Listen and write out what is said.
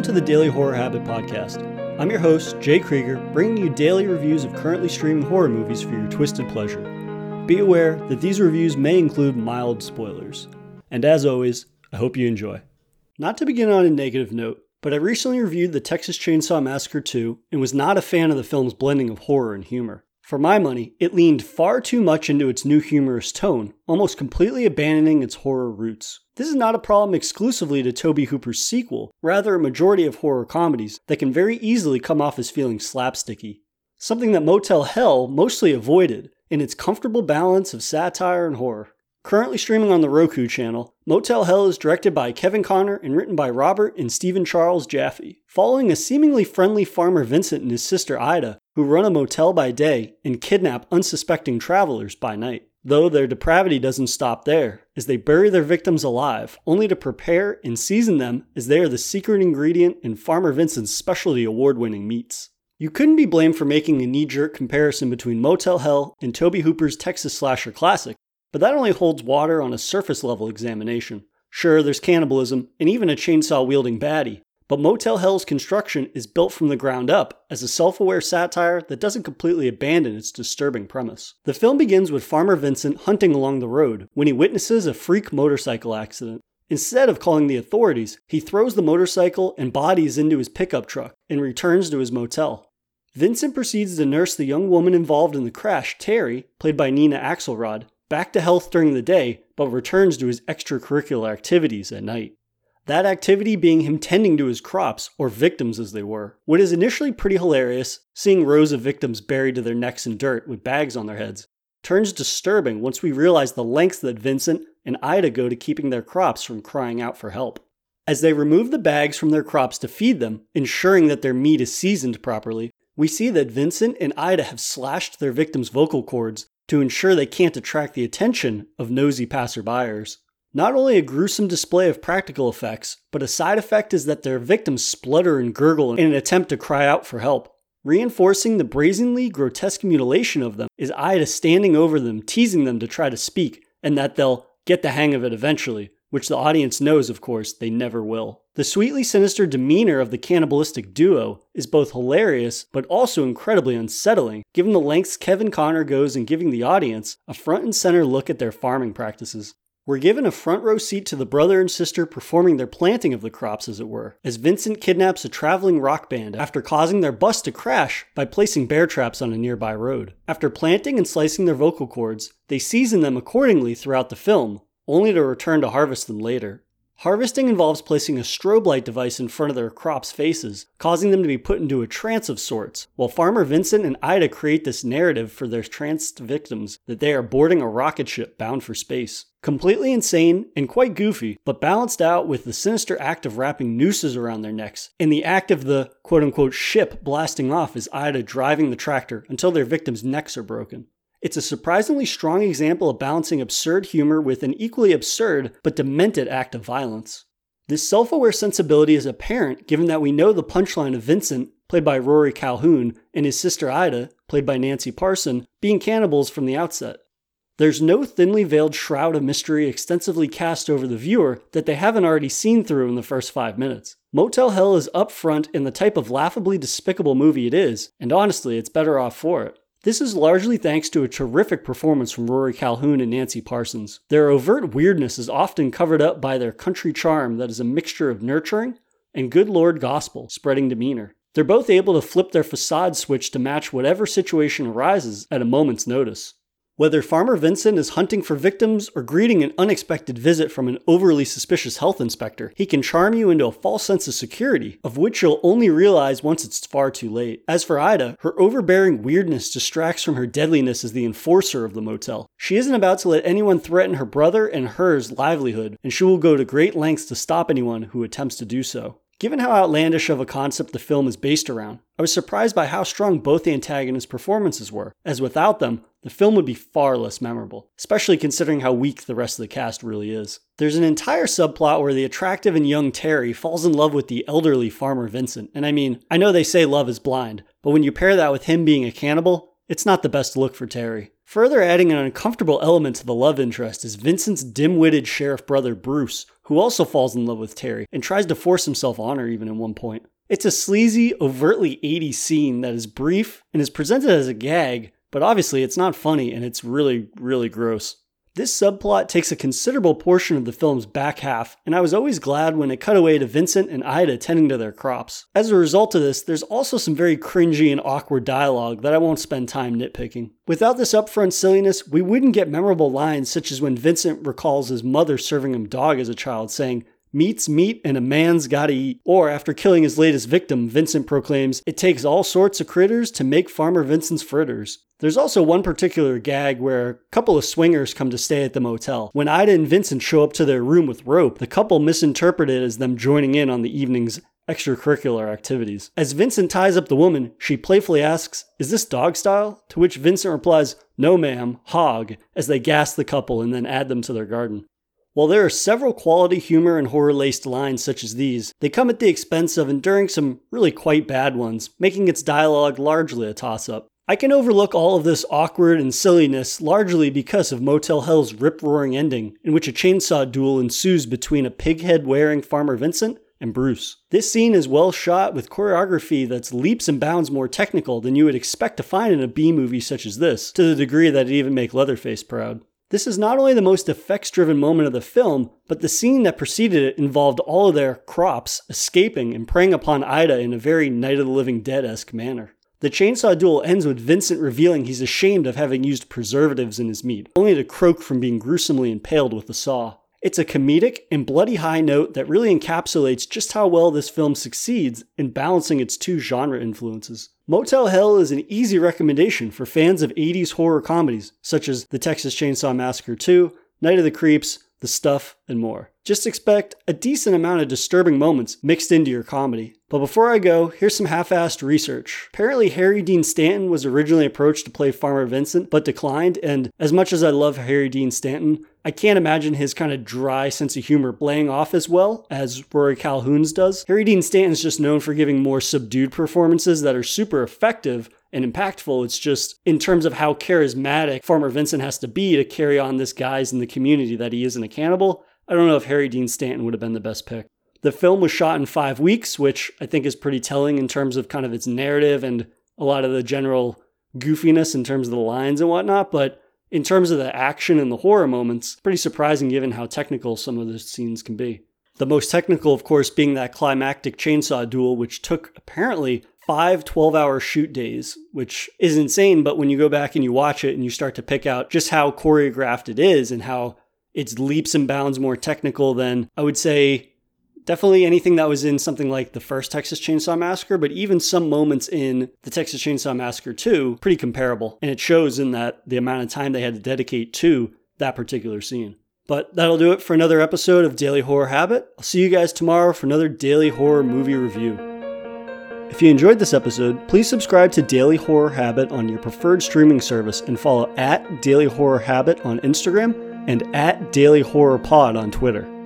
Welcome to the Daily Horror Habit Podcast. I'm your host, Jay Krieger, bringing you daily reviews of currently streaming horror movies for your twisted pleasure. Be aware that these reviews may include mild spoilers. And as always, I hope you enjoy. Not to begin on a negative note, but I recently reviewed the Texas Chainsaw Massacre 2 and was not a fan of the film's blending of horror and humor. For my money, it leaned far too much into its new humorous tone, almost completely abandoning its horror roots. This is not a problem exclusively to Tobe Hooper's sequel, rather, a majority of horror comedies that can very easily come off as feeling slapsticky. Something that Motel Hell mostly avoided in its comfortable balance of satire and horror. Currently streaming on the Roku channel, Motel Hell is directed by Kevin Connor and written by Robert and Steven Charles Jaffe. Following a seemingly friendly farmer Vincent and his sister Ida, who run a motel by day and kidnap unsuspecting travelers by night. Though their depravity doesn't stop there, as they bury their victims alive, only to prepare and season them as they are the secret ingredient in Farmer Vincent's specialty award winning meats. You couldn't be blamed for making a knee jerk comparison between Motel Hell and Tobe Hooper's Texas slasher classic, but that only holds water on a surface level examination. Sure, there's cannibalism and even a chainsaw wielding baddie, but Motel Hell's construction is built from the ground up as a self aware satire that doesn't completely abandon its disturbing premise. The film begins with Farmer Vincent hunting along the road when he witnesses a freak motorcycle accident. Instead of calling the authorities, he throws the motorcycle and bodies into his pickup truck and returns to his motel. Vincent proceeds to nurse the young woman involved in the crash, Terry, played by Nina Axelrod, back to health during the day, but returns to his extracurricular activities at night. That activity being him tending to his crops, or victims as they were. What is initially pretty hilarious, seeing rows of victims buried to their necks in dirt with bags on their heads, turns disturbing once we realize the lengths that Vincent and Ida go to keeping their crops from crying out for help. As they remove the bags from their crops to feed them, ensuring that their meat is seasoned properly, we see that Vincent and Ida have slashed their victims' vocal cords to ensure they can't attract the attention of nosy passerbyers. Not only a gruesome display of practical effects, but a side effect is that their victims splutter and gurgle in an attempt to cry out for help. Reinforcing the brazenly grotesque mutilation of them is Ida standing over them, teasing them to try to speak, and that they'll get the hang of it eventually, which the audience knows, of course, they never will. The sweetly sinister demeanor of the cannibalistic duo is both hilarious but also incredibly unsettling, given the lengths Kevin Connor goes in giving the audience a front and center look at their farming practices. We're given a front row seat to the brother and sister performing their planting of the crops, as it were, as Vincent kidnaps a traveling rock band after causing their bus to crash by placing bear traps on a nearby road. After planting and slicing their vocal cords, they season them accordingly throughout the film, only to return to harvest them later. Harvesting involves placing a strobe light device in front of their crops' faces, causing them to be put into a trance of sorts, while Farmer Vincent and Ida create this narrative for their tranced victims that they are boarding a rocket ship bound for space. Completely insane and quite goofy, but balanced out with the sinister act of wrapping nooses around their necks, and the act of the quote unquote ship blasting off as Ida driving the tractor until their victims' necks are broken. It's a surprisingly strong example of balancing absurd humor with an equally absurd but demented act of violence. This self aware sensibility is apparent given that we know the punchline of Vincent, played by Rory Calhoun, and his sister Ida, played by Nancy Parson, being cannibals from the outset. There's no thinly veiled shroud of mystery extensively cast over the viewer that they haven't already seen through in the first five minutes. Motel Hell is upfront in the type of laughably despicable movie it is, and honestly, it's better off for it. This is largely thanks to a terrific performance from Rory Calhoun and Nancy Parsons. Their overt weirdness is often covered up by their country charm that is a mixture of nurturing and good Lord gospel spreading demeanor. They're both able to flip their facade switch to match whatever situation arises at a moment's notice. Whether Farmer Vincent is hunting for victims or greeting an unexpected visit from an overly suspicious health inspector, he can charm you into a false sense of security, of which you'll only realize once it's far too late. As for Ida, her overbearing weirdness distracts from her deadliness as the enforcer of the motel. She isn't about to let anyone threaten her brother and hers livelihood, and she will go to great lengths to stop anyone who attempts to do so. Given how outlandish of a concept the film is based around, I was surprised by how strong both antagonists' performances were, as without them, the film would be far less memorable, especially considering how weak the rest of the cast really is. There's an entire subplot where the attractive and young Terry falls in love with the elderly farmer Vincent, and I mean, I know they say love is blind, but when you pair that with him being a cannibal, it's not the best look for Terry. Further adding an uncomfortable element to the love interest is Vincent's dim witted sheriff brother Bruce, who also falls in love with Terry and tries to force himself on her even at one point. It's a sleazy, overtly 80s scene that is brief and is presented as a gag, but obviously it's not funny and it's really, really gross. This subplot takes a considerable portion of the film's back half, and I was always glad when it cut away to Vincent and Ida tending to their crops. As a result of this, there's also some very cringy and awkward dialogue that I won't spend time nitpicking. Without this upfront silliness, we wouldn't get memorable lines such as when Vincent recalls his mother serving him dog as a child, saying, Meat's meat and a man's gotta eat. Or after killing his latest victim, Vincent proclaims, It takes all sorts of critters to make Farmer Vincent's fritters. There's also one particular gag where a couple of swingers come to stay at the motel. When Ida and Vincent show up to their room with rope, the couple misinterpret it as them joining in on the evening's extracurricular activities. As Vincent ties up the woman, she playfully asks, Is this dog style? To which Vincent replies, No, ma'am, hog, as they gas the couple and then add them to their garden. While there are several quality humor and horror laced lines such as these, they come at the expense of enduring some really quite bad ones, making its dialogue largely a toss up. I can overlook all of this awkward and silliness largely because of Motel Hell's rip roaring ending, in which a chainsaw duel ensues between a pig head wearing Farmer Vincent and Bruce. This scene is well shot with choreography that's leaps and bounds more technical than you would expect to find in a B movie such as this, to the degree that it even make Leatherface proud. This is not only the most effects driven moment of the film, but the scene that preceded it involved all of their crops escaping and preying upon Ida in a very Night of the Living Dead esque manner. The chainsaw duel ends with Vincent revealing he's ashamed of having used preservatives in his meat, only to croak from being gruesomely impaled with the saw. It's a comedic and bloody high note that really encapsulates just how well this film succeeds in balancing its two genre influences. Motel Hell is an easy recommendation for fans of 80s horror comedies, such as The Texas Chainsaw Massacre 2, Night of the Creeps, The Stuff, and more. Just expect a decent amount of disturbing moments mixed into your comedy. But before I go, here's some half assed research. Apparently, Harry Dean Stanton was originally approached to play Farmer Vincent, but declined. And as much as I love Harry Dean Stanton, I can't imagine his kind of dry sense of humor playing off as well as Rory Calhoun's does. Harry Dean Stanton's just known for giving more subdued performances that are super effective and impactful. It's just in terms of how charismatic Farmer Vincent has to be to carry on this guise in the community that he isn't a cannibal. I don't know if Harry Dean Stanton would have been the best pick. The film was shot in five weeks, which I think is pretty telling in terms of kind of its narrative and a lot of the general goofiness in terms of the lines and whatnot. But in terms of the action and the horror moments, pretty surprising given how technical some of the scenes can be. The most technical, of course, being that climactic chainsaw duel, which took apparently five 12 hour shoot days, which is insane. But when you go back and you watch it and you start to pick out just how choreographed it is and how it's leaps and bounds more technical than I would say definitely anything that was in something like the first Texas Chainsaw Massacre, but even some moments in the Texas Chainsaw Massacre 2, pretty comparable. And it shows in that the amount of time they had to dedicate to that particular scene. But that'll do it for another episode of Daily Horror Habit. I'll see you guys tomorrow for another daily horror movie review. If you enjoyed this episode, please subscribe to Daily Horror Habit on your preferred streaming service and follow at Daily Horror Habit on Instagram and at Daily Horror Pod on Twitter.